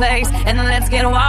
place, and then let's get wild.